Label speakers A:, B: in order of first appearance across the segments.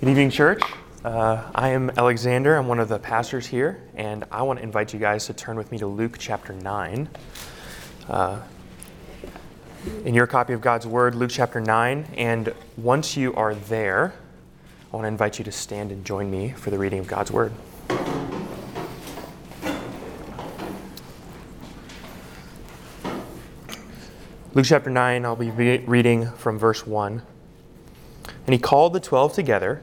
A: Good evening, church. Uh, I am Alexander. I'm one of the pastors here, and I want to invite you guys to turn with me to Luke chapter 9. Uh, in your copy of God's Word, Luke chapter 9. And once you are there, I want to invite you to stand and join me for the reading of God's Word. Luke chapter 9, I'll be re- reading from verse 1. And he called the twelve together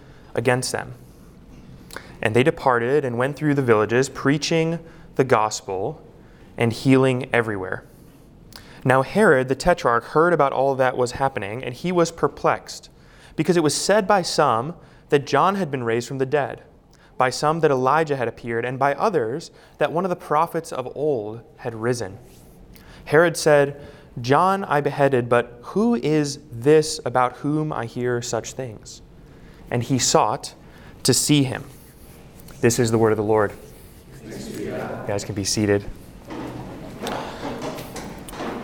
A: against them. And they departed and went through the villages, preaching the gospel and healing everywhere. Now Herod the tetrarch heard about all that was happening, and he was perplexed, because it was said by some that John had been raised from the dead, by some that Elijah had appeared, and by others that one of the prophets of old had risen. Herod said, John I beheaded, but who is this about whom I hear such things? And he sought to see him. This is the word of the Lord. You guys can be seated.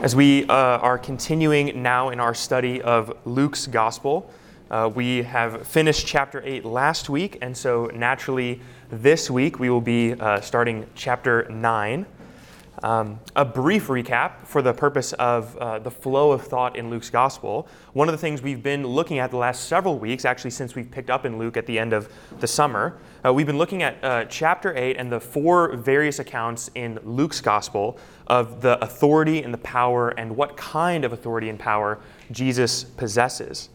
A: As we uh, are continuing now in our study of Luke's gospel, uh, we have finished chapter 8 last week, and so naturally this week we will be uh, starting chapter 9. Um, a brief recap for the purpose of uh, the flow of thought in Luke's gospel. One of the things we've been looking at the last several weeks, actually, since we've picked up in Luke at the end of the summer, uh, we've been looking at uh, chapter 8 and the four various accounts in Luke's gospel of the authority and the power and what kind of authority and power Jesus possesses.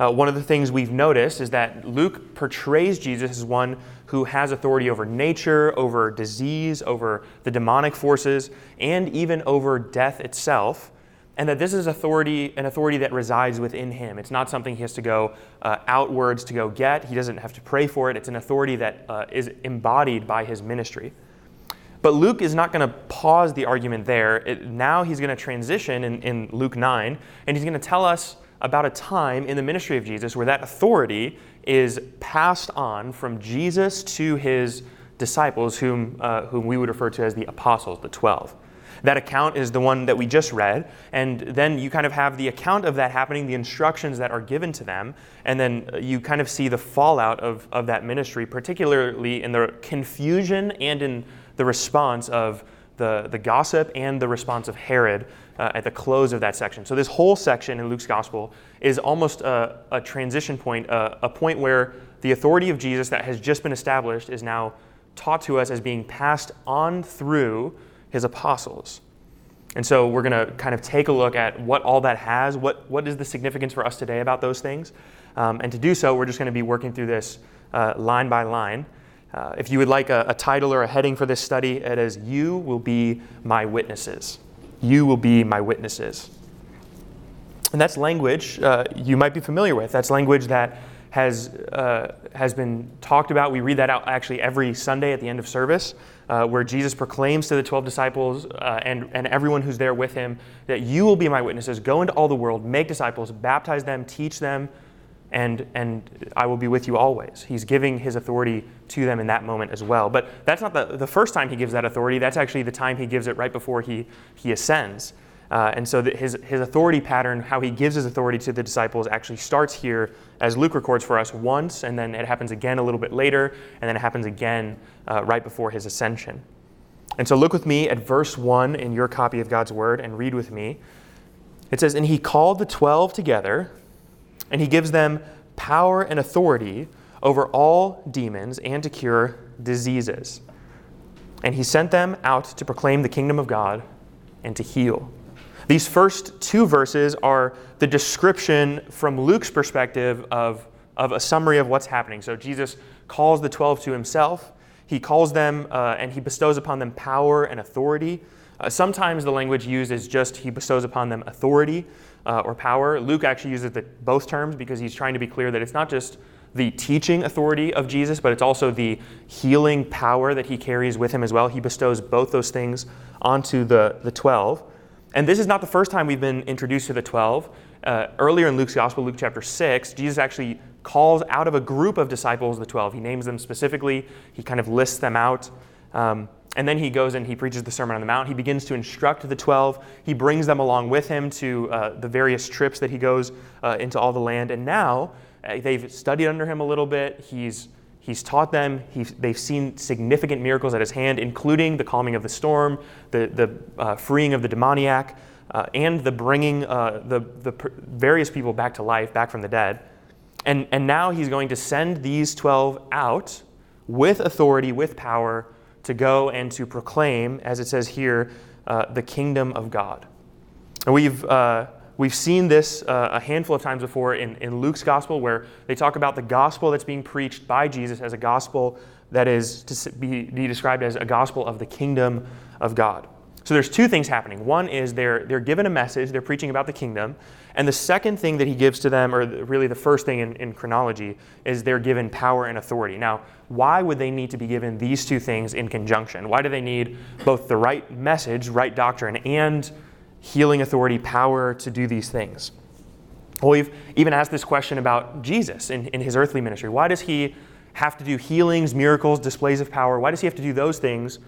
A: Uh, one of the things we've noticed is that Luke portrays Jesus as one who has authority over nature, over disease, over the demonic forces, and even over death itself. And that this is authority, an authority that resides within him. It's not something he has to go uh, outwards to go get. He doesn't have to pray for it. It's an authority that uh, is embodied by his ministry. But Luke is not going to pause the argument there. It, now he's going to transition in, in Luke 9, and he's going to tell us about a time in the ministry of Jesus where that authority is passed on from Jesus to his disciples, whom, uh, whom we would refer to as the apostles, the 12. That account is the one that we just read, and then you kind of have the account of that happening, the instructions that are given to them, and then you kind of see the fallout of, of that ministry, particularly in the confusion and in the response of the, the gossip and the response of Herod uh, at the close of that section. So, this whole section in Luke's gospel is almost a, a transition point, a, a point where the authority of Jesus that has just been established is now taught to us as being passed on through his apostles. And so we're going to kind of take a look at what all that has, what, what is the significance for us today about those things. Um, and to do so, we're just going to be working through this uh, line by line. Uh, if you would like a, a title or a heading for this study, it is You Will Be My Witnesses. You will be my witnesses. And that's language uh, you might be familiar with. That's language that has, uh, has been talked about. We read that out actually every Sunday at the end of service, uh, where Jesus proclaims to the 12 disciples uh, and, and everyone who's there with him that you will be my witnesses. Go into all the world, make disciples, baptize them, teach them, and, and I will be with you always. He's giving his authority to them in that moment as well. But that's not the, the first time he gives that authority, that's actually the time he gives it right before he, he ascends. Uh, and so his, his authority pattern, how he gives his authority to the disciples, actually starts here, as Luke records for us, once, and then it happens again a little bit later, and then it happens again uh, right before his ascension. And so look with me at verse 1 in your copy of God's Word and read with me. It says, And he called the twelve together and he gives them power and authority over all demons and to cure diseases. And he sent them out to proclaim the kingdom of God and to heal. These first two verses are the description from Luke's perspective of, of a summary of what's happening. So Jesus calls the 12 to himself. He calls them uh, and he bestows upon them power and authority. Uh, sometimes the language used is just he bestows upon them authority uh, or power. Luke actually uses the, both terms because he's trying to be clear that it's not just the teaching authority of Jesus, but it's also the healing power that he carries with him as well. He bestows both those things onto the, the 12. And this is not the first time we've been introduced to the 12. Uh, earlier in Luke's Gospel, Luke chapter 6, Jesus actually calls out of a group of disciples the 12. He names them specifically, he kind of lists them out. Um, and then he goes and he preaches the Sermon on the Mount. He begins to instruct the 12. He brings them along with him to uh, the various trips that he goes uh, into all the land. And now uh, they've studied under him a little bit. He's, he's taught them. He's, they've seen significant miracles at his hand, including the calming of the storm, the, the uh, freeing of the demoniac, uh, and the bringing uh, the, the various people back to life, back from the dead. And, and now he's going to send these 12 out with authority, with power, to go and to proclaim, as it says here, uh, the kingdom of God. And we've, uh, we've seen this uh, a handful of times before in, in Luke's gospel, where they talk about the gospel that's being preached by Jesus as a gospel that is to be, be described as a gospel of the kingdom of God. So there's two things happening. One is they're, they're given a message, they're preaching about the kingdom. And the second thing that he gives to them, or really the first thing in, in chronology, is they're given power and authority. Now, why would they need to be given these two things in conjunction? Why do they need both the right message, right doctrine, and healing authority, power to do these things? Well, we've even asked this question about Jesus in, in his earthly ministry. Why does he have to do healings, miracles, displays of power? Why does he have to do those things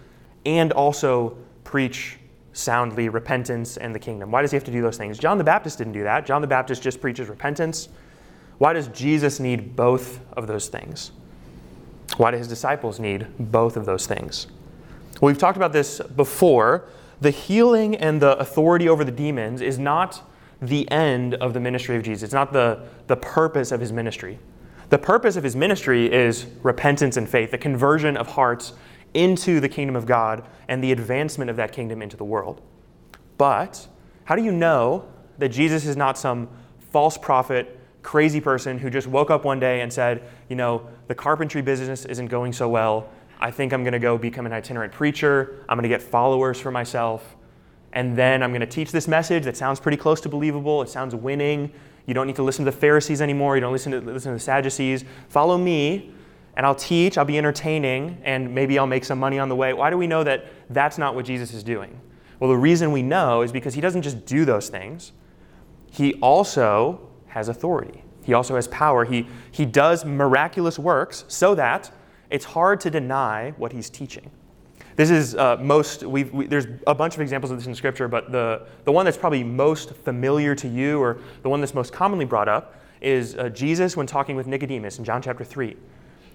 A: and also preach soundly repentance and the kingdom? Why does he have to do those things? John the Baptist didn't do that. John the Baptist just preaches repentance. Why does Jesus need both of those things? Why do his disciples need both of those things? Well, we've talked about this before. The healing and the authority over the demons is not the end of the ministry of Jesus. It's not the, the purpose of his ministry. The purpose of his ministry is repentance and faith, the conversion of hearts into the kingdom of God and the advancement of that kingdom into the world. But how do you know that Jesus is not some false prophet, crazy person who just woke up one day and said, you know, the carpentry business isn't going so well. I think I'm going to go become an itinerant preacher. I'm going to get followers for myself. And then I'm going to teach this message that sounds pretty close to believable. It sounds winning. You don't need to listen to the Pharisees anymore. You don't listen to, listen to the Sadducees. Follow me, and I'll teach, I'll be entertaining, and maybe I'll make some money on the way. Why do we know that that's not what Jesus is doing? Well, the reason we know is because he doesn't just do those things, he also has authority. He also has power. He, he does miraculous works so that it's hard to deny what he's teaching. This is uh, most, we've, we, there's a bunch of examples of this in Scripture, but the, the one that's probably most familiar to you, or the one that's most commonly brought up, is uh, Jesus when talking with Nicodemus in John chapter 3.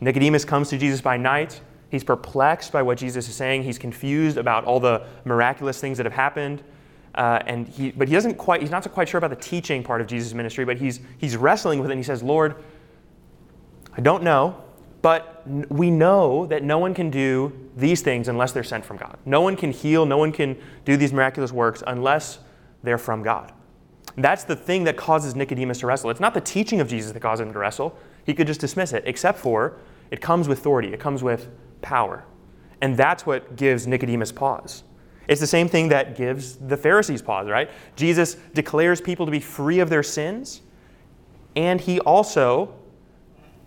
A: Nicodemus comes to Jesus by night. He's perplexed by what Jesus is saying. He's confused about all the miraculous things that have happened. Uh, and he, but he doesn't quite, he's not so quite sure about the teaching part of Jesus' ministry, but he's, he's wrestling with it and he says, Lord, I don't know, but we know that no one can do these things unless they're sent from God. No one can heal, no one can do these miraculous works unless they're from God. That's the thing that causes Nicodemus to wrestle. It's not the teaching of Jesus that causes him to wrestle. He could just dismiss it, except for it comes with authority, it comes with power. And that's what gives Nicodemus pause. It's the same thing that gives the Pharisees pause, right? Jesus declares people to be free of their sins, and he also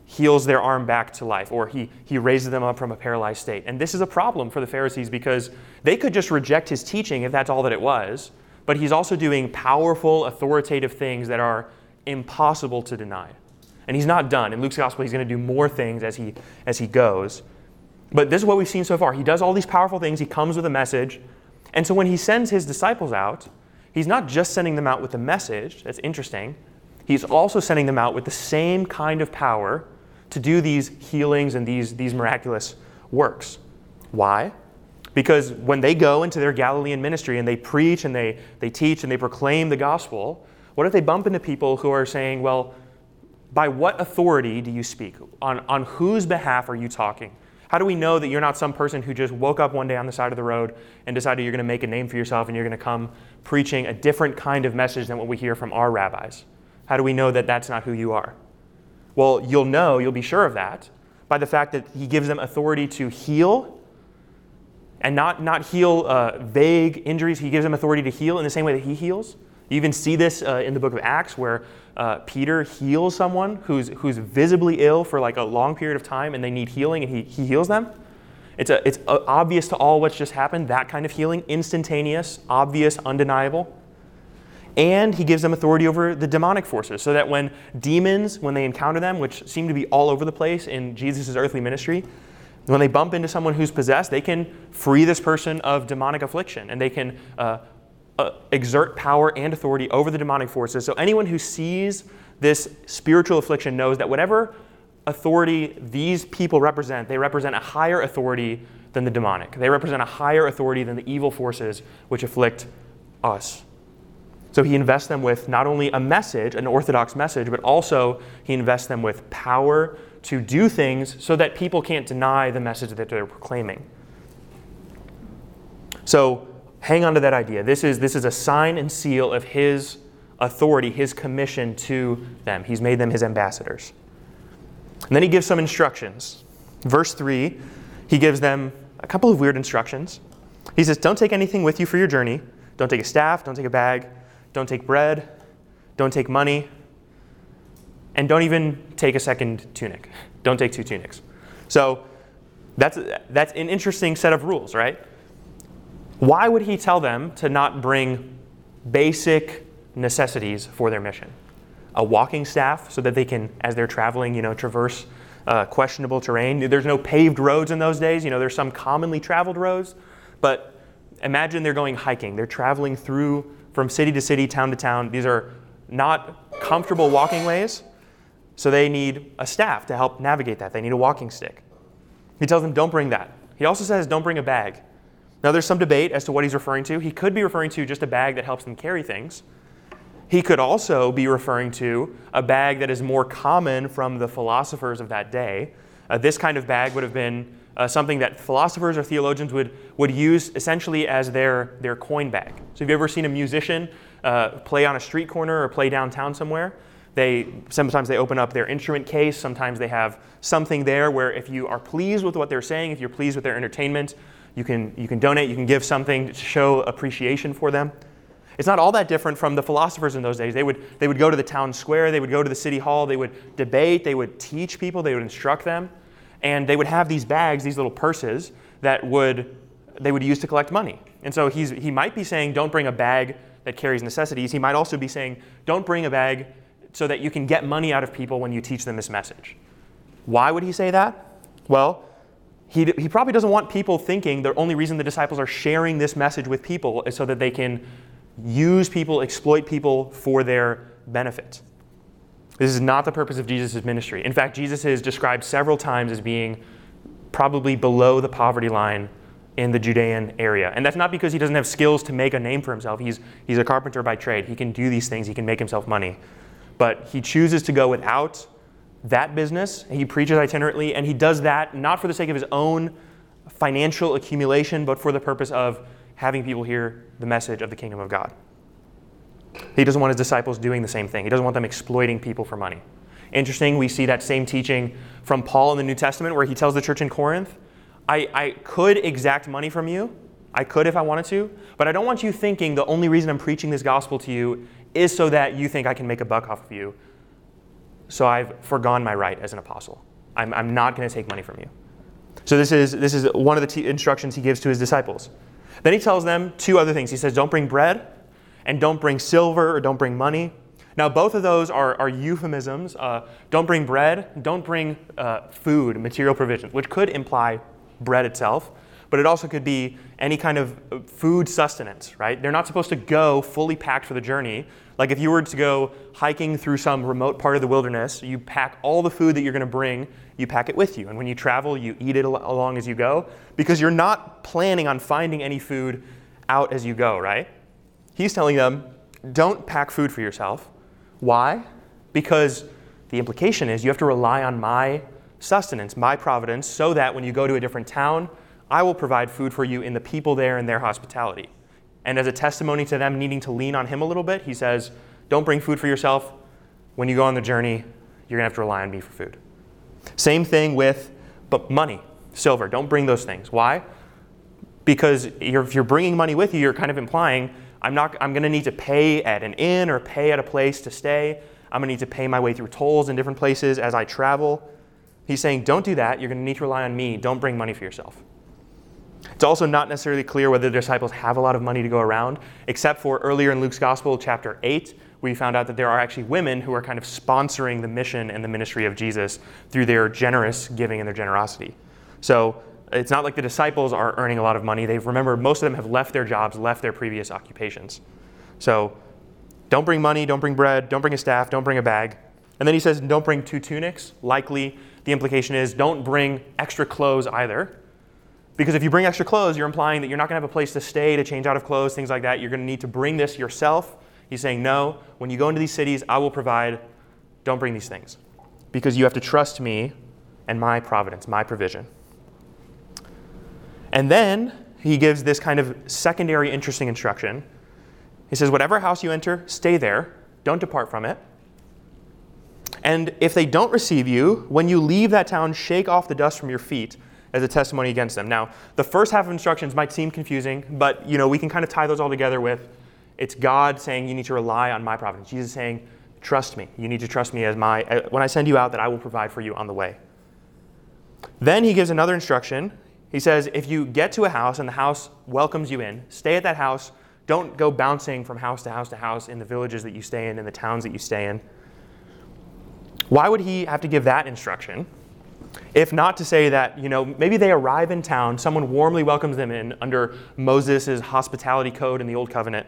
A: heals their arm back to life, or he, he raises them up from a paralyzed state. And this is a problem for the Pharisees because they could just reject his teaching if that's all that it was, but he's also doing powerful, authoritative things that are impossible to deny. And he's not done. In Luke's gospel, he's going to do more things as he, as he goes. But this is what we've seen so far. He does all these powerful things, he comes with a message. And so when he sends his disciples out, he's not just sending them out with the message, that's interesting. He's also sending them out with the same kind of power to do these healings and these, these miraculous works. Why? Because when they go into their Galilean ministry and they preach and they, they teach and they proclaim the gospel, what if they bump into people who are saying, well, by what authority do you speak? On, on whose behalf are you talking? How do we know that you're not some person who just woke up one day on the side of the road and decided you're going to make a name for yourself and you're going to come preaching a different kind of message than what we hear from our rabbis? How do we know that that's not who you are? Well, you'll know, you'll be sure of that by the fact that he gives them authority to heal and not, not heal uh, vague injuries. He gives them authority to heal in the same way that he heals You even see this uh, in the book of Acts where uh, Peter heals someone who's, who's visibly ill for like a long period of time and they need healing and he, he heals them. It's, a, it's a, obvious to all what's just happened, that kind of healing, instantaneous, obvious, undeniable. And he gives them authority over the demonic forces so that when demons, when they encounter them, which seem to be all over the place in Jesus' earthly ministry, when they bump into someone who's possessed, they can free this person of demonic affliction and they can uh, uh, exert power and authority over the demonic forces. So anyone who sees this spiritual affliction knows that whatever authority these people represent, they represent a higher authority than the demonic. They represent a higher authority than the evil forces which afflict us. So he invests them with not only a message, an orthodox message, but also he invests them with power to do things so that people can't deny the message that they're proclaiming. So hang on to that idea. This is, this is a sign and seal of his authority, his commission to them. He's made them his ambassadors. And then he gives some instructions. Verse 3, he gives them a couple of weird instructions. He says, Don't take anything with you for your journey. Don't take a staff, don't take a bag, don't take bread, don't take money, and don't even take a second tunic. Don't take two tunics. So that's, that's an interesting set of rules, right? Why would he tell them to not bring basic necessities for their mission? A walking staff so that they can, as they're traveling, you know, traverse uh, questionable terrain. There's no paved roads in those days. You know, there's some commonly traveled roads, but imagine they're going hiking. They're traveling through from city to city, town to town. These are not comfortable walking ways, so they need a staff to help navigate that. They need a walking stick. He tells them, don't bring that. He also says, don't bring a bag. Now, there's some debate as to what he's referring to. He could be referring to just a bag that helps them carry things. He could also be referring to a bag that is more common from the philosophers of that day. Uh, this kind of bag would have been uh, something that philosophers or theologians would, would use essentially as their, their coin bag. So, have you ever seen a musician uh, play on a street corner or play downtown somewhere? They, sometimes they open up their instrument case, sometimes they have something there where if you are pleased with what they're saying, if you're pleased with their entertainment, you can, you can donate, you can give something to show appreciation for them. It's not all that different from the philosophers in those days. They would, they would go to the town square, they would go to the city hall, they would debate, they would teach people, they would instruct them, and they would have these bags, these little purses that would they would use to collect money. And so he's, he might be saying, don't bring a bag that carries necessities. He might also be saying, don't bring a bag so that you can get money out of people when you teach them this message. Why would he say that? Well, he, he probably doesn't want people thinking the only reason the disciples are sharing this message with people is so that they can use people, exploit people for their benefit. This is not the purpose of Jesus' ministry. In fact, Jesus is described several times as being probably below the poverty line in the Judean area. And that's not because he doesn't have skills to make a name for himself. He's, he's a carpenter by trade. He can do these things, he can make himself money. But he chooses to go without that business. He preaches itinerantly, and he does that not for the sake of his own financial accumulation, but for the purpose of having people hear the message of the kingdom of God. He doesn't want his disciples doing the same thing. He doesn't want them exploiting people for money. Interesting, we see that same teaching from Paul in the New Testament where he tells the church in Corinth, I, I could exact money from you. I could if I wanted to, but I don't want you thinking the only reason I'm preaching this gospel to you is so that you think I can make a buck off of you so I've foregone my right as an apostle. I'm, I'm not going to take money from you. So this is, this is one of the t- instructions he gives to his disciples. Then he tells them two other things. He says, don't bring bread and don't bring silver or don't bring money. Now, both of those are, are euphemisms. Uh, don't bring bread, don't bring uh, food, material provisions, which could imply bread itself, but it also could be any kind of food sustenance, right? They're not supposed to go fully packed for the journey. Like if you were to go hiking through some remote part of the wilderness, you pack all the food that you're going to bring, you pack it with you. And when you travel, you eat it along as you go because you're not planning on finding any food out as you go, right? He's telling them, don't pack food for yourself. Why? Because the implication is you have to rely on my sustenance, my providence, so that when you go to a different town, I will provide food for you in the people there and their hospitality. And as a testimony to them needing to lean on him a little bit, he says, Don't bring food for yourself. When you go on the journey, you're going to have to rely on me for food. Same thing with but money, silver. Don't bring those things. Why? Because you're, if you're bringing money with you, you're kind of implying, I'm, not, I'm going to need to pay at an inn or pay at a place to stay. I'm going to need to pay my way through tolls in different places as I travel. He's saying, don't do that. You're going to need to rely on me. Don't bring money for yourself. It's also not necessarily clear whether the disciples have a lot of money to go around, except for earlier in Luke's Gospel, chapter 8, we found out that there are actually women who are kind of sponsoring the mission and the ministry of Jesus through their generous giving and their generosity. So it's not like the disciples are earning a lot of money. They've remember most of them have left their jobs, left their previous occupations. So don't bring money, don't bring bread, don't bring a staff, don't bring a bag. And then he says, don't bring two tunics. Likely the implication is don't bring extra clothes either. Because if you bring extra clothes, you're implying that you're not going to have a place to stay, to change out of clothes, things like that. You're going to need to bring this yourself. He's saying, no, when you go into these cities, I will provide. Don't bring these things. Because you have to trust me and my providence, my provision. And then he gives this kind of secondary interesting instruction. He says, Whatever house you enter, stay there, don't depart from it. And if they don't receive you, when you leave that town, shake off the dust from your feet as a testimony against them. Now, the first half of instructions might seem confusing, but you know, we can kind of tie those all together with it's God saying you need to rely on my providence. Jesus saying, trust me. You need to trust me as my uh, when I send you out that I will provide for you on the way. Then he gives another instruction. He says, if you get to a house and the house welcomes you in, stay at that house. Don't go bouncing from house to house to house in the villages that you stay in, in the towns that you stay in. Why would he have to give that instruction? If not to say that, you know, maybe they arrive in town, someone warmly welcomes them in under Moses' hospitality code in the Old Covenant.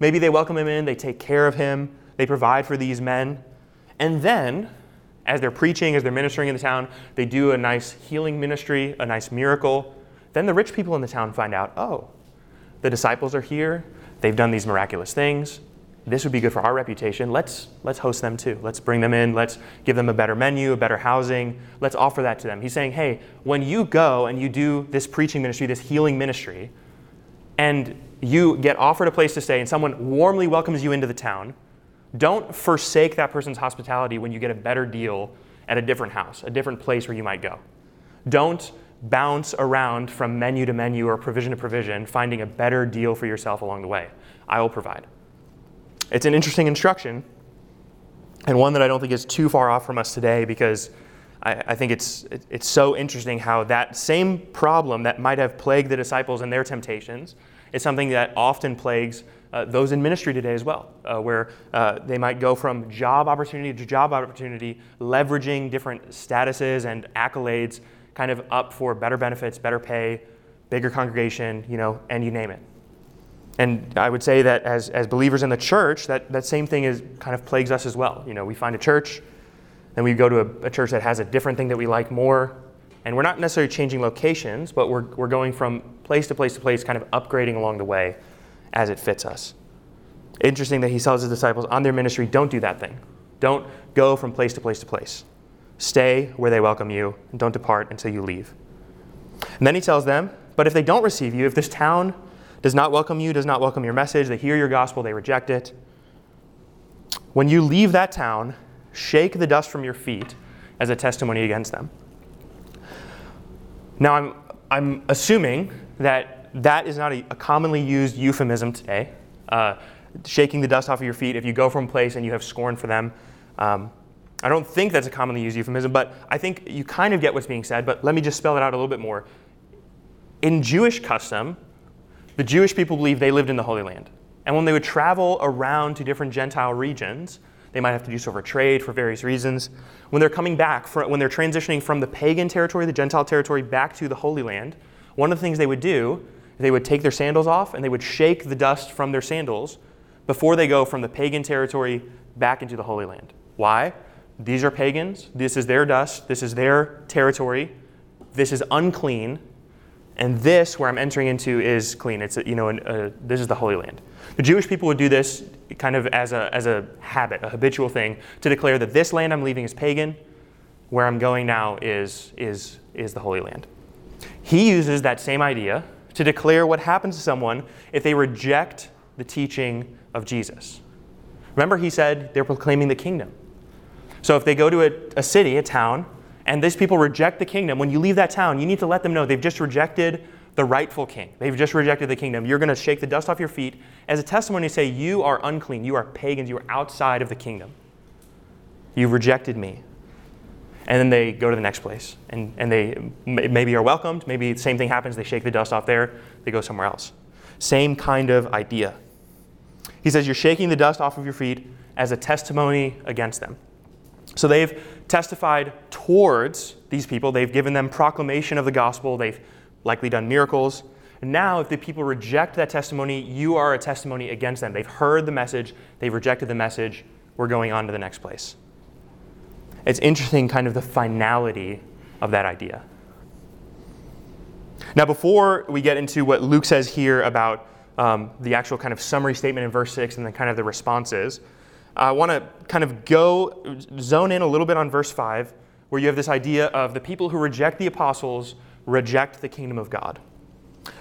A: Maybe they welcome him in, they take care of him, they provide for these men. And then as they're preaching, as they're ministering in the town, they do a nice healing ministry, a nice miracle. Then the rich people in the town find out oh, the disciples are here. They've done these miraculous things. This would be good for our reputation. Let's, let's host them too. Let's bring them in. Let's give them a better menu, a better housing. Let's offer that to them. He's saying, hey, when you go and you do this preaching ministry, this healing ministry, and you get offered a place to stay and someone warmly welcomes you into the town, don't forsake that person's hospitality when you get a better deal at a different house, a different place where you might go. Don't bounce around from menu to menu or provision to provision, finding a better deal for yourself along the way. I will provide. It's an interesting instruction, and one that I don't think is too far off from us today because I, I think it's, it's so interesting how that same problem that might have plagued the disciples and their temptations is something that often plagues uh, those in ministry today as well, uh, where uh, they might go from job opportunity to job opportunity, leveraging different statuses and accolades kind of up for better benefits, better pay, bigger congregation, you know, and you name it. And I would say that as, as believers in the church, that, that same thing is kind of plagues us as well. You know, we find a church, then we go to a, a church that has a different thing that we like more, and we're not necessarily changing locations, but we're, we're going from place to place to place, kind of upgrading along the way as it fits us. Interesting that he tells his disciples on their ministry don't do that thing. Don't go from place to place to place. Stay where they welcome you, and don't depart until you leave. And then he tells them, But if they don't receive you, if this town does not welcome you, does not welcome your message, they hear your gospel, they reject it, when you leave that town, shake the dust from your feet as a testimony against them. Now, I'm, I'm assuming that that is not a, a commonly used euphemism today. Uh, shaking the dust off of your feet if you go from place and you have scorn for them. Um, I don't think that's a commonly used euphemism, but I think you kind of get what's being said. But let me just spell it out a little bit more. In Jewish custom, the Jewish people believed they lived in the Holy Land. And when they would travel around to different Gentile regions, they might have to do so for trade, for various reasons. When they're coming back, for, when they're transitioning from the pagan territory, the Gentile territory, back to the Holy Land, one of the things they would do they would take their sandals off and they would shake the dust from their sandals before they go from the pagan territory back into the Holy Land. Why? These are pagans. This is their dust. This is their territory. This is unclean. And this, where I'm entering into, is clean. It's you know, a, a, this is the Holy Land. The Jewish people would do this kind of as a, as a habit, a habitual thing, to declare that this land I'm leaving is pagan, where I'm going now is, is, is the Holy Land. He uses that same idea to declare what happens to someone if they reject the teaching of Jesus. Remember, he said they're proclaiming the kingdom. So if they go to a, a city, a town, and these people reject the kingdom, when you leave that town, you need to let them know they've just rejected the rightful king. They've just rejected the kingdom. You're going to shake the dust off your feet as a testimony to say, You are unclean. You are pagans. You are outside of the kingdom. You've rejected me. And then they go to the next place. And, and they maybe are welcomed. Maybe the same thing happens. They shake the dust off there. They go somewhere else. Same kind of idea. He says, You're shaking the dust off of your feet as a testimony against them. So they've testified towards these people. They've given them proclamation of the gospel. They've likely done miracles. And now, if the people reject that testimony, you are a testimony against them. They've heard the message, they've rejected the message. We're going on to the next place. It's interesting, kind of the finality of that idea. Now, before we get into what Luke says here about um, the actual kind of summary statement in verse 6 and then kind of the responses, I want to kind of go zone in a little bit on verse 5, where you have this idea of the people who reject the apostles reject the kingdom of God.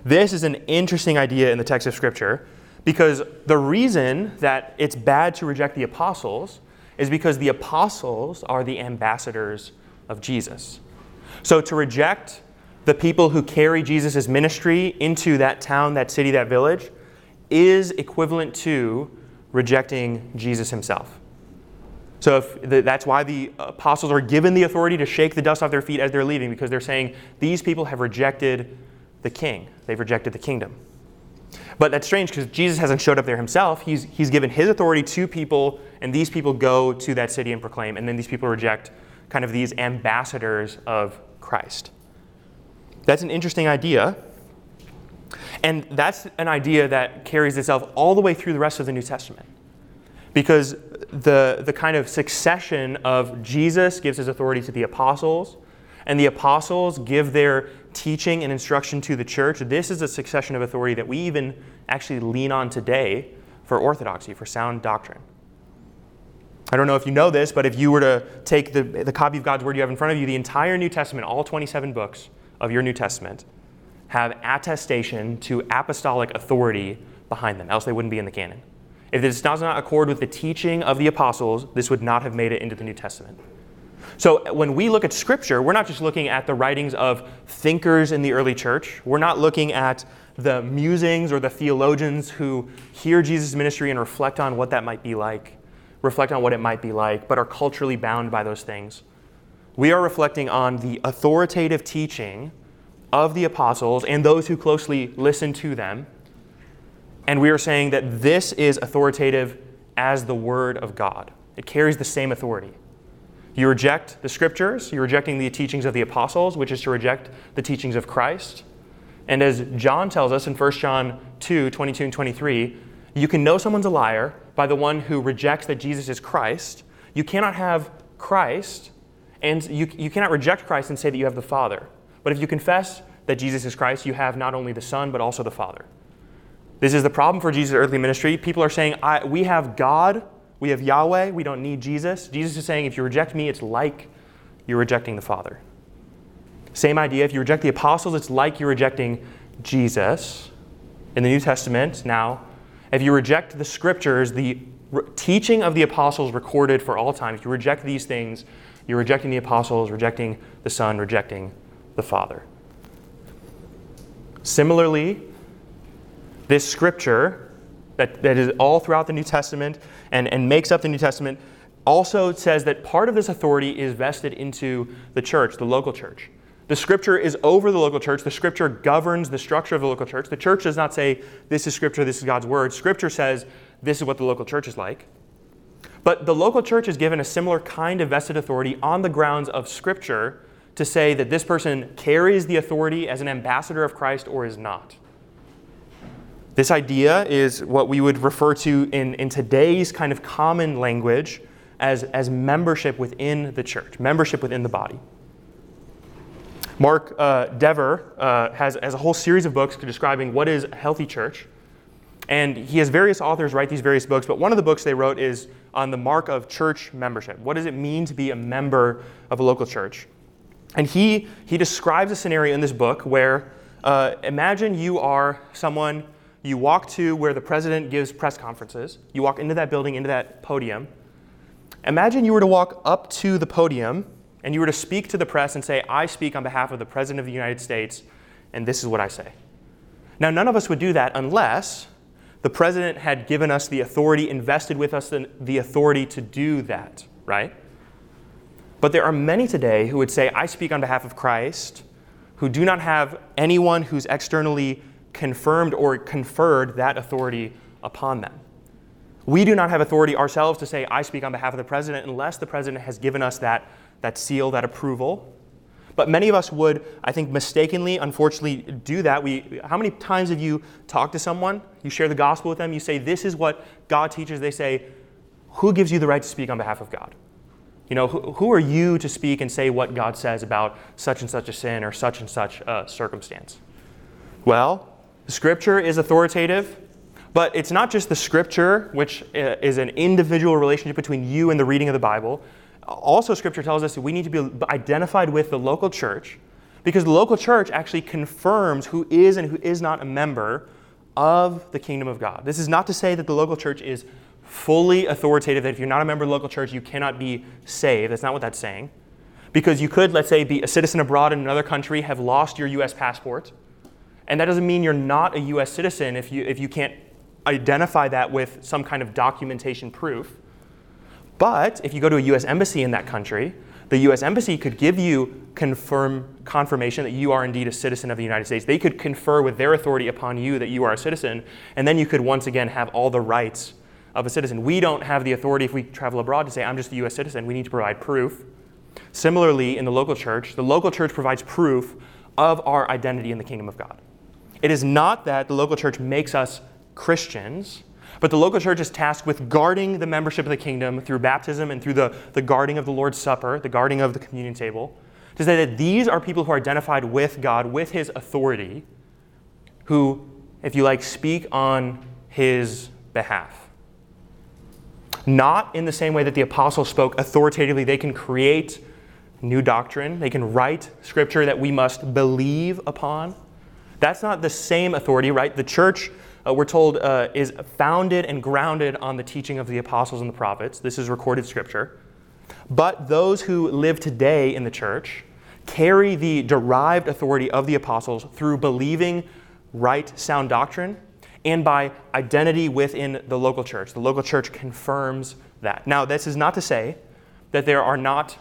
A: This is an interesting idea in the text of Scripture because the reason that it's bad to reject the apostles is because the apostles are the ambassadors of Jesus. So to reject the people who carry Jesus' ministry into that town, that city, that village is equivalent to rejecting Jesus himself. So the, that's why the apostles are given the authority to shake the dust off their feet as they're leaving, because they're saying these people have rejected the king. They've rejected the kingdom. But that's strange because Jesus hasn't showed up there himself. He's, he's given his authority to people, and these people go to that city and proclaim, and then these people reject kind of these ambassadors of Christ. That's an interesting idea. And that's an idea that carries itself all the way through the rest of the New Testament because the, the kind of succession of Jesus gives his authority to the apostles, and the apostles give their teaching and instruction to the church. This is a succession of authority that we even actually lean on today for orthodoxy, for sound doctrine. I don't know if you know this, but if you were to take the, the copy of God's Word you have in front of you, the entire New Testament, all 27 books of your New Testament, have attestation to apostolic authority behind them, else they wouldn't be in the canon. If this does not accord with the teaching of the apostles, this would not have made it into the New Testament. So uh, when we look at Scripture, we're not just looking at the writings of thinkers in the early church. We're not looking at the musings or the theologians who hear Jesus' ministry and reflect on what that might be like, reflect on what it might be like, but are culturally bound by those things. We are reflecting on the authoritative teaching of the apostles and those who closely listen to them and we are saying that this is authoritative as the Word of God. It carries the same authority. You reject the scriptures, you're rejecting the teachings of the apostles, which is to reject the teachings of Christ. And as John tells us in 1 John 2 22 and 23, you can know someone's a liar by the one who rejects that Jesus is Christ. You cannot have Christ, and you, you cannot reject Christ and say that you have the Father. But if you confess that Jesus is Christ, you have not only the Son, but also the Father. This is the problem for Jesus' earthly ministry. People are saying, We have God, we have Yahweh, we don't need Jesus. Jesus is saying, If you reject me, it's like you're rejecting the Father. Same idea. If you reject the apostles, it's like you're rejecting Jesus in the New Testament. Now, if you reject the scriptures, the re- teaching of the apostles recorded for all time, if you reject these things, you're rejecting the apostles, rejecting the Son, rejecting the Father. Similarly, this scripture that, that is all throughout the New Testament and, and makes up the New Testament also says that part of this authority is vested into the church, the local church. The scripture is over the local church. The scripture governs the structure of the local church. The church does not say, this is scripture, this is God's word. Scripture says, this is what the local church is like. But the local church is given a similar kind of vested authority on the grounds of scripture to say that this person carries the authority as an ambassador of Christ or is not. This idea is what we would refer to in, in today's kind of common language as, as membership within the church, membership within the body. Mark uh, Dever uh, has, has a whole series of books describing what is a healthy church. And he has various authors write these various books, but one of the books they wrote is on the mark of church membership. What does it mean to be a member of a local church? And he, he describes a scenario in this book where uh, imagine you are someone you walk to where the president gives press conferences. You walk into that building, into that podium. Imagine you were to walk up to the podium and you were to speak to the press and say, I speak on behalf of the President of the United States, and this is what I say. Now, none of us would do that unless the president had given us the authority, invested with us the authority to do that, right? But there are many today who would say, I speak on behalf of Christ, who do not have anyone who's externally confirmed or conferred that authority upon them. We do not have authority ourselves to say, I speak on behalf of the president, unless the president has given us that, that seal, that approval. But many of us would, I think, mistakenly, unfortunately, do that. We, how many times have you talked to someone, you share the gospel with them, you say, This is what God teaches? They say, Who gives you the right to speak on behalf of God? You know, who, who are you to speak and say what God says about such and such a sin or such and such a circumstance? Well, scripture is authoritative, but it's not just the scripture, which uh, is an individual relationship between you and the reading of the Bible also, Scripture tells us that we need to be identified with the local church because the local church actually confirms who is and who is not a member of the kingdom of God. This is not to say that the local church is fully authoritative, that if you're not a member of the local church, you cannot be saved. That's not what that's saying. Because you could, let's say, be a citizen abroad in another country, have lost your U.S. passport, and that doesn't mean you're not a U.S. citizen if you, if you can't identify that with some kind of documentation proof. But if you go to a US embassy in that country, the US embassy could give you confirm confirmation that you are indeed a citizen of the United States. They could confer with their authority upon you that you are a citizen, and then you could once again have all the rights of a citizen. We don't have the authority if we travel abroad to say I'm just a US citizen. We need to provide proof. Similarly, in the local church, the local church provides proof of our identity in the kingdom of God. It is not that the local church makes us Christians, but the local church is tasked with guarding the membership of the kingdom through baptism and through the, the guarding of the Lord's Supper, the guarding of the communion table, to say that these are people who are identified with God, with his authority, who, if you like, speak on his behalf. Not in the same way that the apostles spoke authoritatively, they can create new doctrine, they can write scripture that we must believe upon. That's not the same authority, right? The church uh, we're told, uh, is founded and grounded on the teaching of the apostles and the prophets. This is recorded scripture. But those who live today in the church carry the derived authority of the apostles through believing right, sound doctrine and by identity within the local church. The local church confirms that. Now, this is not to say that there are not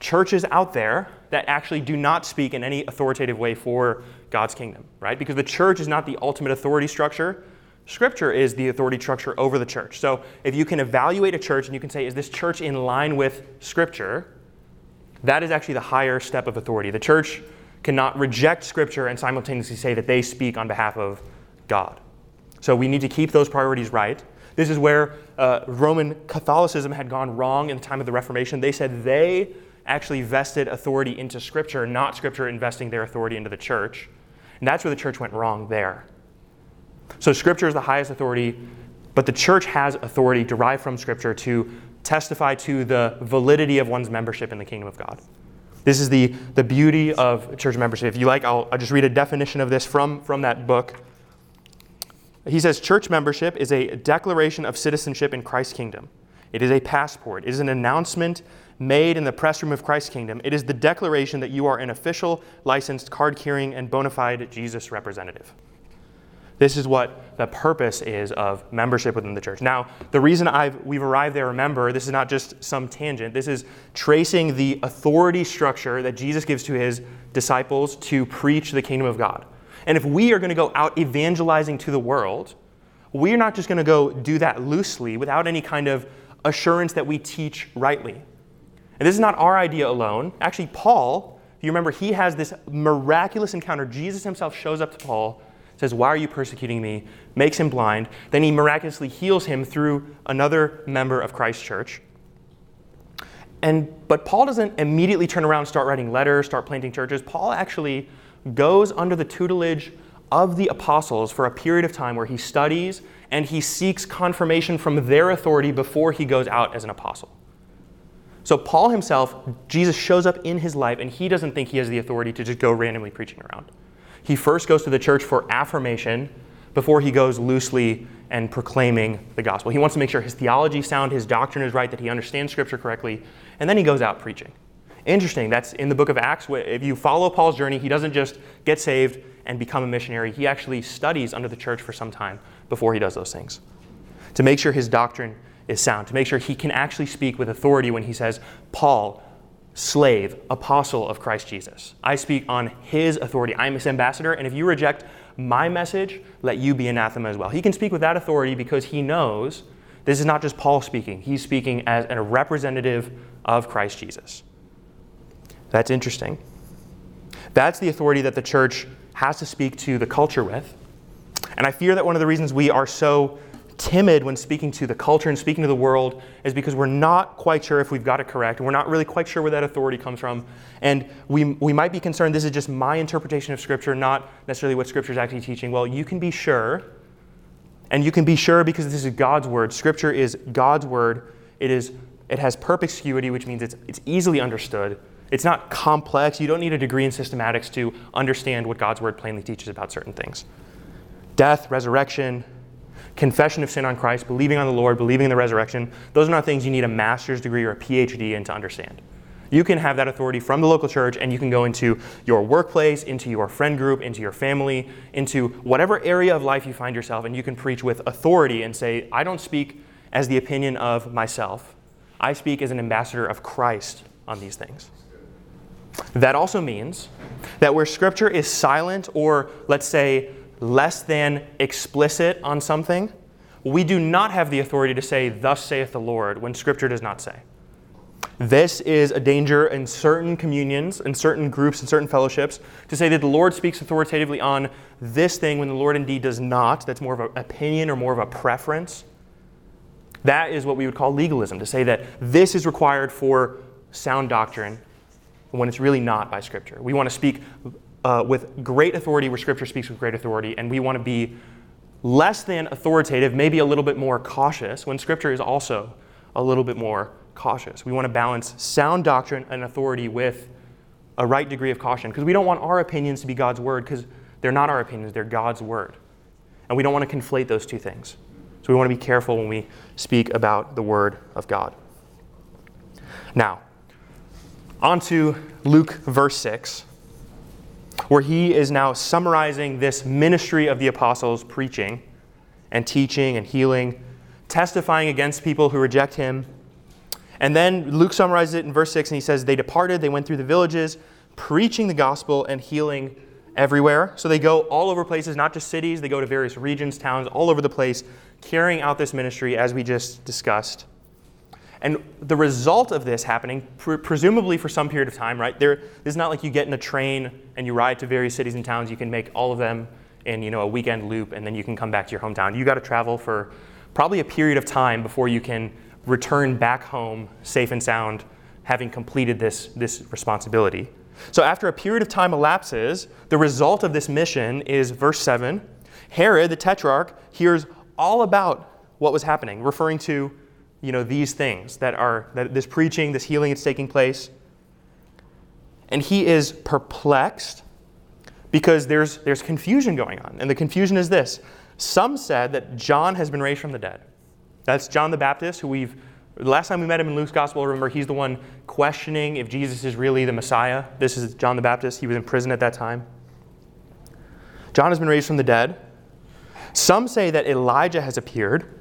A: churches out there that actually do not speak in any authoritative way for God's kingdom, right? Because the church is not the ultimate authority structure. Scripture is the authority structure over the church. So if you can evaluate a church and you can say, is this church in line with Scripture? That is actually the higher step of authority. The church cannot reject Scripture and simultaneously say that they speak on behalf of God. So we need to keep those priorities right. This is where uh, Roman Catholicism had gone wrong in the time of the Reformation. They said they actually vested authority into Scripture, not Scripture investing their authority into the church. And that's where the church went wrong there. So, Scripture is the highest authority, but the church has authority derived from Scripture to testify to the validity of one's membership in the kingdom of God. This is the, the beauty of church membership. If you like, I'll, I'll just read a definition of this from, from that book. He says church membership is a declaration of citizenship in Christ's kingdom. It is a passport. It is an announcement made in the press room of Christ's kingdom. It is the declaration that you are an official, licensed, card carrying, and bona fide Jesus representative. This is what the purpose is of membership within the church. Now, the reason I've, we've arrived there, remember, this is not just some tangent. This is tracing the authority structure that Jesus gives to his disciples to preach the kingdom of God. And if we are going to go out evangelizing to the world, we're not just going to go do that loosely without any kind of assurance that we teach rightly. And this is not our idea alone. Actually, Paul, if you remember, he has this miraculous encounter. Jesus himself shows up to Paul, says, Why are you persecuting me? Makes him blind. Then he miraculously heals him through another member of Christ's church. And, but Paul doesn't immediately turn around start writing letters, start planting churches. Paul actually goes under the tutelage of the apostles for a period of time where he studies and he seeks confirmation from their authority before he goes out as an apostle. So, Paul himself, Jesus shows up in his life, and he doesn't think he has the authority to just go randomly preaching around. He first goes to the church for affirmation before he goes loosely and proclaiming the gospel. He wants to make sure his theology is sound, his doctrine is right, that he understands scripture correctly, and then he goes out preaching. Interesting. That's in the book of Acts. If you follow Paul's journey, he doesn't just get saved and become a missionary. He actually studies under the church for some time before he does those things to make sure his doctrine is sound, to make sure he can actually speak with authority when he says, Paul, slave, apostle of Christ Jesus. I speak on his authority. I'm his ambassador, and if you reject my message, let you be anathema as well. He can speak with that authority because he knows this is not just Paul speaking, he's speaking as a representative of Christ Jesus. That's interesting. That's the authority that the church has to speak to the culture with. And I fear that one of the reasons we are so timid when speaking to the culture and speaking to the world is because we're not quite sure if we've got it correct. We're not really quite sure where that authority comes from. And we, we might be concerned this is just my interpretation of Scripture, not necessarily what Scripture is actually teaching. Well, you can be sure. And you can be sure because this is God's word. Scripture is God's word. It, is, it has perspicuity, which means it's, it's easily understood. It's not complex. You don't need a degree in systematics to understand what God's word plainly teaches about certain things death, resurrection, confession of sin on Christ, believing on the Lord, believing in the resurrection, those are not things you need a master's degree or a PhD in to understand. You can have that authority from the local church and you can go into your workplace, into your friend group, into your family, into whatever area of life you find yourself, and you can preach with authority and say, I don't speak as the opinion of myself. I speak as an ambassador of Christ on these things. That also means that where Scripture is silent or, let's say, less than explicit on something, we do not have the authority to say, Thus saith the Lord, when Scripture does not say. This is a danger in certain communions, in certain groups, in certain fellowships, to say that the Lord speaks authoritatively on this thing when the Lord indeed does not. That's more of an opinion or more of a preference. That is what we would call legalism, to say that this is required for sound doctrine when it's really not by Scripture. We want to speak uh, with great authority where Scripture speaks with great authority, and we want to be less than authoritative, maybe a little bit more cautious, when Scripture is also a little bit more cautious. We want to balance sound doctrine and authority with a right degree of caution, because we don't want our opinions to be God's word, because they're not our opinions, they're God's word. And we don't want to conflate those two things. So we want to be careful when we speak about the word of God. Now, on to Luke verse 6 where he is now summarizing this ministry of the apostles, preaching and teaching and healing, testifying against people who reject him. And then Luke summarizes it in verse 6, and he says, They departed, they went through the villages, preaching the gospel and healing everywhere. So they go all over places, not just cities, they go to various regions, towns, all over the place, carrying out this ministry as we just discussed. And the result of this happening, presumably for some period of time, right? There, this is not like you get in a train and you ride to various cities and towns. You can make all of them in you know a weekend loop, and then you can come back to your hometown. You got to travel for probably a period of time before you can return back home safe and sound, having completed this this responsibility. So after a period of time elapses, the result of this mission is verse seven. Herod the tetrarch hears all about what was happening, referring to you know, these things that are, that this preaching, this healing is taking place. And he is perplexed because there's, there's confusion going on. And the confusion is this some said that John has been raised from the dead. That's John the Baptist, who we've, last time we met him in Luke's gospel, remember, he's the one questioning if Jesus is really the Messiah. This is John the Baptist. He was in prison at that time. John has been raised from the dead. Some say that Elijah has appeared.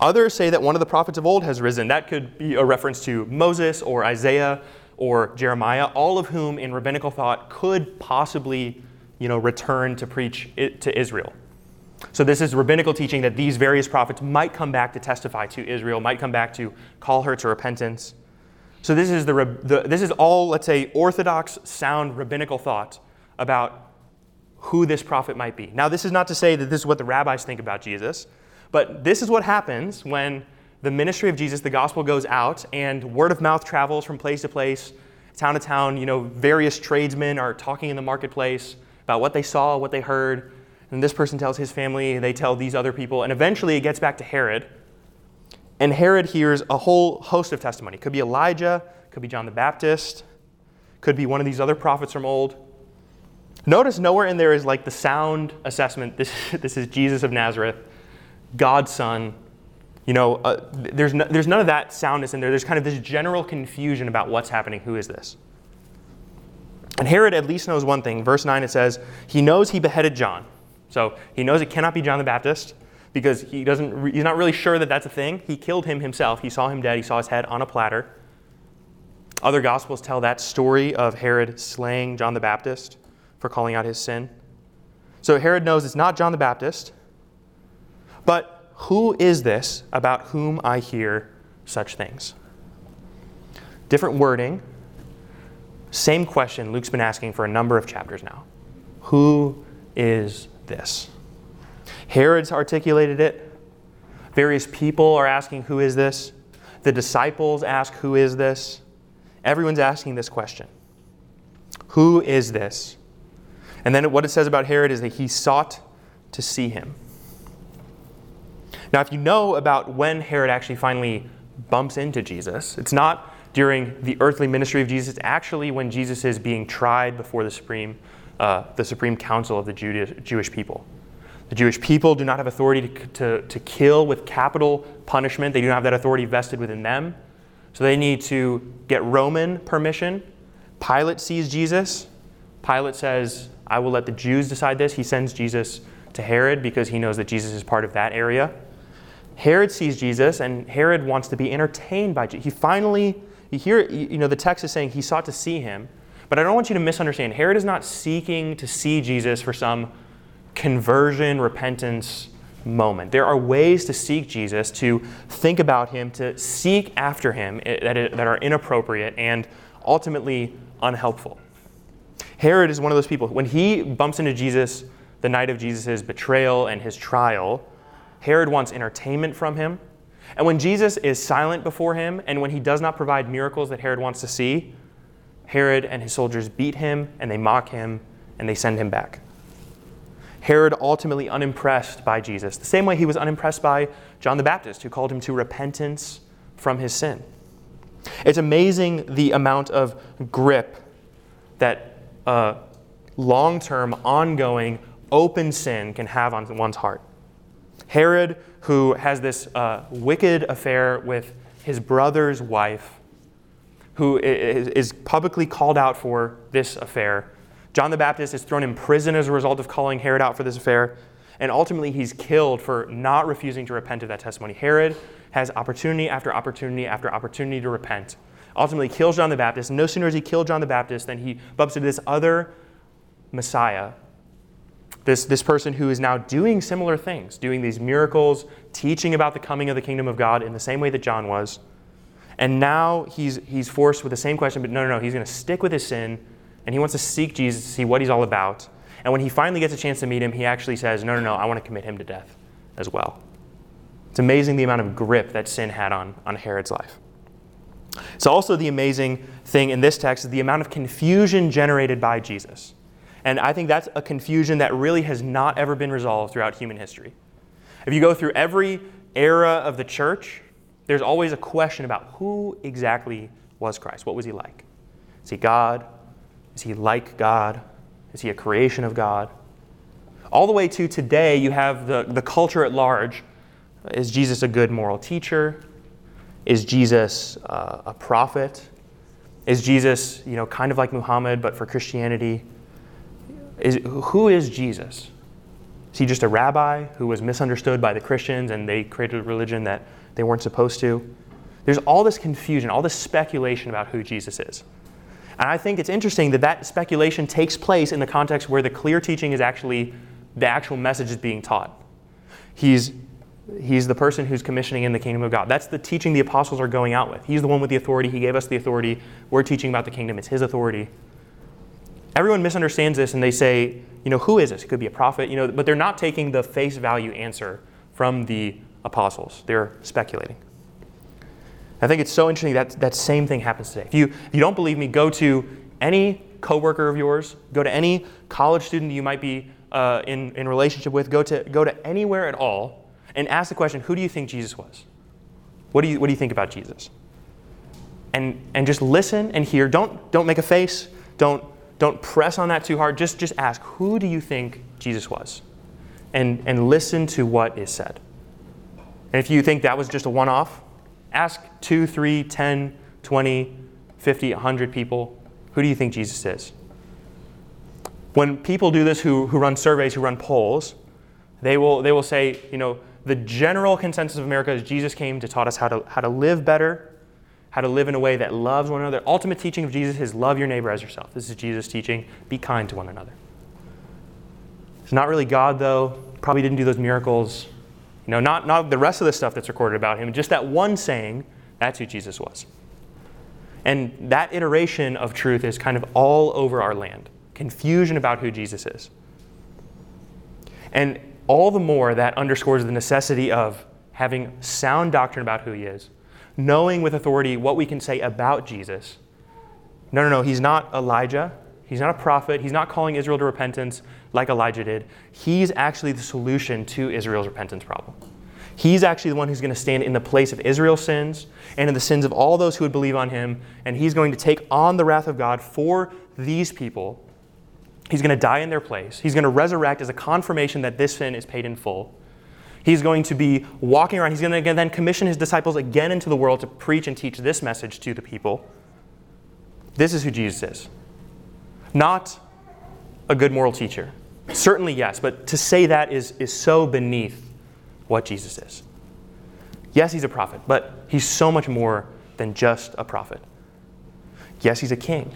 A: Others say that one of the prophets of old has risen. That could be a reference to Moses or Isaiah or Jeremiah, all of whom in rabbinical thought could possibly you know, return to preach to Israel. So, this is rabbinical teaching that these various prophets might come back to testify to Israel, might come back to call her to repentance. So, this is, the, the this is all, let's say, orthodox, sound rabbinical thought about who this prophet might be. Now, this is not to say that this is what the rabbis think about Jesus. But this is what happens when the ministry of Jesus, the gospel goes out, and word of mouth travels from place to place, town to town. You know, various tradesmen are talking in the marketplace about what they saw, what they heard. And this person tells his family, they tell these other people, and eventually it gets back to Herod. And Herod hears a whole host of testimony. Could be Elijah, could be John the Baptist, could be one of these other prophets from old. Notice nowhere in there is like the sound assessment this, this is Jesus of Nazareth God's Son, You know, uh, there's, no, there's none of that soundness in there. There's kind of this general confusion about what's happening. Who is this? And Herod at least knows one thing. Verse 9 it says, He knows he beheaded John. So he knows it cannot be John the Baptist because he doesn't, he's not really sure that that's a thing. He killed him himself. He saw him dead. He saw his head on a platter. Other gospels tell that story of Herod slaying John the Baptist for calling out his sin. So Herod knows it's not John the Baptist. But who is this about whom I hear such things? Different wording, same question Luke's been asking for a number of chapters now. Who is this? Herod's articulated it. Various people are asking, Who is this? The disciples ask, Who is this? Everyone's asking this question Who is this? And then what it says about Herod is that he sought to see him. Now, if you know about when Herod actually finally bumps into Jesus, it's not during the earthly ministry of Jesus, it's actually when Jesus is being tried before the Supreme, uh, the Supreme Council of the Jewish people. The Jewish people do not have authority to, to, to kill with capital punishment, they do not have that authority vested within them. So they need to get Roman permission. Pilate sees Jesus. Pilate says, I will let the Jews decide this. He sends Jesus to Herod because he knows that Jesus is part of that area. Herod sees Jesus, and Herod wants to be entertained by Jesus. He finally, you hear, you know, the text is saying he sought to see him. But I don't want you to misunderstand. Herod is not seeking to see Jesus for some conversion, repentance moment. There are ways to seek Jesus, to think about him, to seek after him eh, that, that are inappropriate and ultimately unhelpful. Herod is one of those people. When he bumps into Jesus the night of Jesus' betrayal and his trial, Herod wants entertainment from him. And when Jesus is silent before him and when he does not provide miracles that Herod wants to see, Herod and his soldiers beat him and they mock him and they send him back. Herod ultimately unimpressed by Jesus, the same way he was unimpressed by John the Baptist, who called him to repentance from his sin. It's amazing the amount of grip that uh, long term, ongoing, open sin can have on one's heart. Herod, who has this uh, wicked affair with his brother's wife, who is publicly called out for this affair, John the Baptist is thrown in prison as a result of calling Herod out for this affair, and ultimately he's killed for not refusing to repent of that testimony. Herod has opportunity after opportunity after opportunity to repent. Ultimately kills John the Baptist. No sooner does he kill John the Baptist than he bumps into this other Messiah, this, this person who is now doing similar things, doing these miracles, teaching about the coming of the kingdom of God in the same way that John was. And now he's, he's forced with the same question, but no, no, no, he's going to stick with his sin and he wants to seek Jesus to see what he's all about. And when he finally gets a chance to meet him, he actually says, No, no, no, I want to commit him to death as well. It's amazing the amount of grip that sin had on, on Herod's life. It's also the amazing thing in this text is the amount of confusion generated by Jesus. And I think that's a confusion that really has not ever been resolved throughout human history. If you go through every era of the church, there's always a question about who exactly was Christ. What was he like? Is he God? Is he like God? Is he a creation of God? All the way to today, you have the, the culture at large. Is Jesus a good moral teacher? Is Jesus uh, a prophet? Is Jesus, you know, kind of like Muhammad, but for Christianity? Is, who is Jesus? Is he just a rabbi who was misunderstood by the Christians and they created a religion that they weren't supposed to? There's all this confusion, all this speculation about who Jesus is. And I think it's interesting that that speculation takes place in the context where the clear teaching is actually the actual message is being taught. He's, he's the person who's commissioning in the kingdom of God. That's the teaching the apostles are going out with. He's the one with the authority. He gave us the authority. We're teaching about the kingdom. It's his authority. Everyone misunderstands this and they say, you know, who is this? It could be a prophet, you know, but they're not taking the face value answer from the apostles. They're speculating. I think it's so interesting that that same thing happens today. If you, if you don't believe me, go to any coworker of yours, go to any college student you might be uh, in, in relationship with, go to, go to anywhere at all, and ask the question, who do you think Jesus was? What do you, what do you think about Jesus? And, and just listen and hear. Don't, don't make a face. Don't, don't press on that too hard. Just, just ask, who do you think Jesus was? And, and listen to what is said. And if you think that was just a one off, ask 2, 3, 10, 20, 50, 100 people who do you think Jesus is? When people do this who, who run surveys, who run polls, they will, they will say, you know, the general consensus of America is Jesus came to taught us how to, how to live better, how to live in a way that loves one another. Ultimate teaching of Jesus is love your neighbor as yourself. This is Jesus' teaching. Be kind to one another. It's not really God, though. Probably didn't do those miracles. You know, not, not the rest of the stuff that's recorded about him, just that one saying, that's who Jesus was. And that iteration of truth is kind of all over our land confusion about who Jesus is. And all the more that underscores the necessity of having sound doctrine about who he is, knowing with authority what we can say about Jesus. No, no, no, he's not Elijah. He's not a prophet. He's not calling Israel to repentance like Elijah did. He's actually the solution to Israel's repentance problem. He's actually the one who's going to stand in the place of Israel's sins and in the sins of all those who would believe on him. And he's going to take on the wrath of God for these people. He's going to die in their place. He's going to resurrect as a confirmation that this sin is paid in full. He's going to be walking around. He's going to then commission his disciples again into the world to preach and teach this message to the people. This is who Jesus is. Not a good moral teacher. Certainly, yes, but to say that is, is so beneath what Jesus is. Yes, he's a prophet, but he's so much more than just a prophet. Yes, he's a king,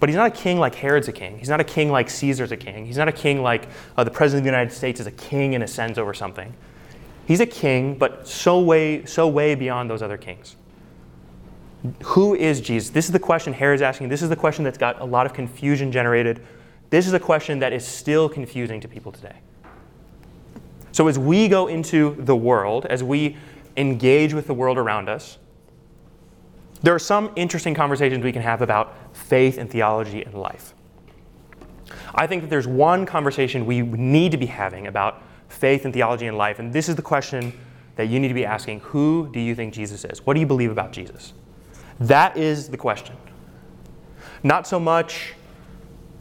A: but he's not a king like Herod's a king. He's not a king like Caesar's a king. He's not a king like uh, the president of the United States is a king and ascends over something. He's a king, but so way, so way beyond those other kings. Who is Jesus? This is the question Herod's asking. This is the question that's got a lot of confusion generated. This is a question that is still confusing to people today. So, as we go into the world, as we engage with the world around us, there are some interesting conversations we can have about faith and theology and life. I think that there's one conversation we need to be having about faith and theology and life, and this is the question that you need to be asking Who do you think Jesus is? What do you believe about Jesus? That is the question. Not so much,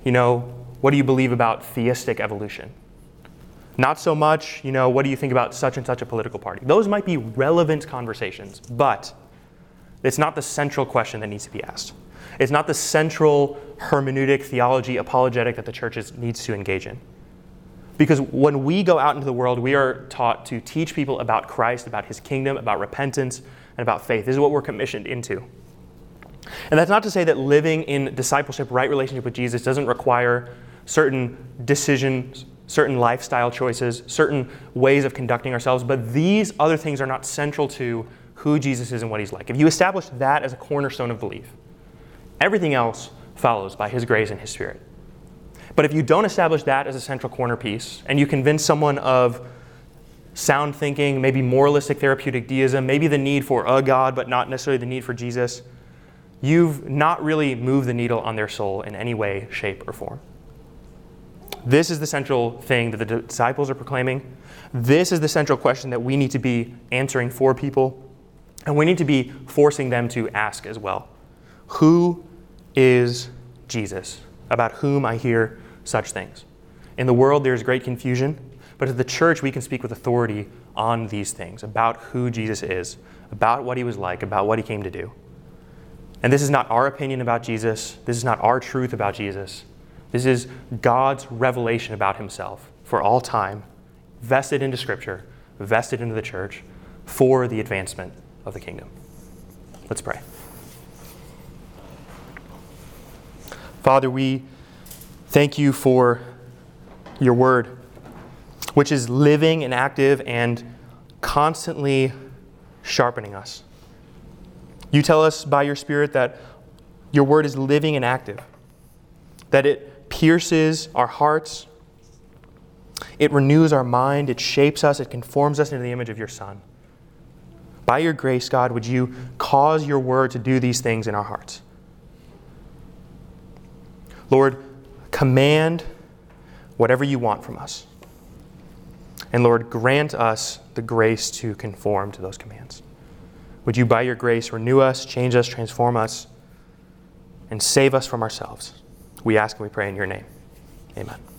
A: you know, what do you believe about theistic evolution? Not so much, you know, what do you think about such and such a political party? Those might be relevant conversations, but it's not the central question that needs to be asked. It's not the central hermeneutic, theology, apologetic that the church needs to engage in. Because when we go out into the world, we are taught to teach people about Christ, about his kingdom, about repentance, and about faith. This is what we're commissioned into. And that's not to say that living in discipleship, right relationship with Jesus, doesn't require certain decisions certain lifestyle choices, certain ways of conducting ourselves, but these other things are not central to who Jesus is and what he's like. If you establish that as a cornerstone of belief, everything else follows by his grace and his spirit. But if you don't establish that as a central corner piece and you convince someone of sound thinking, maybe moralistic therapeutic deism, maybe the need for a God, but not necessarily the need for Jesus, you've not really moved the needle on their soul in any way, shape, or form. This is the central thing that the disciples are proclaiming. This is the central question that we need to be answering for people. And we need to be forcing them to ask as well Who is Jesus? About whom I hear such things. In the world, there's great confusion, but at the church, we can speak with authority on these things about who Jesus is, about what he was like, about what he came to do. And this is not our opinion about Jesus, this is not our truth about Jesus. This is God's revelation about himself for all time, vested into Scripture, vested into the church for the advancement of the kingdom. Let's pray. Father, we thank you for your word, which is living and active and constantly sharpening us. You tell us by your Spirit that your word is living and active, that it pierces our hearts, it renews our mind, it shapes us, it conforms us into the image of your Son. By your grace, God, would you cause your word to do these things in our hearts? Lord, command whatever you want from us. And Lord, grant us the grace to conform to those commands. Would you, by your grace, renew us, change us, transform us, and save us from ourselves? We ask and we pray in your name. Amen.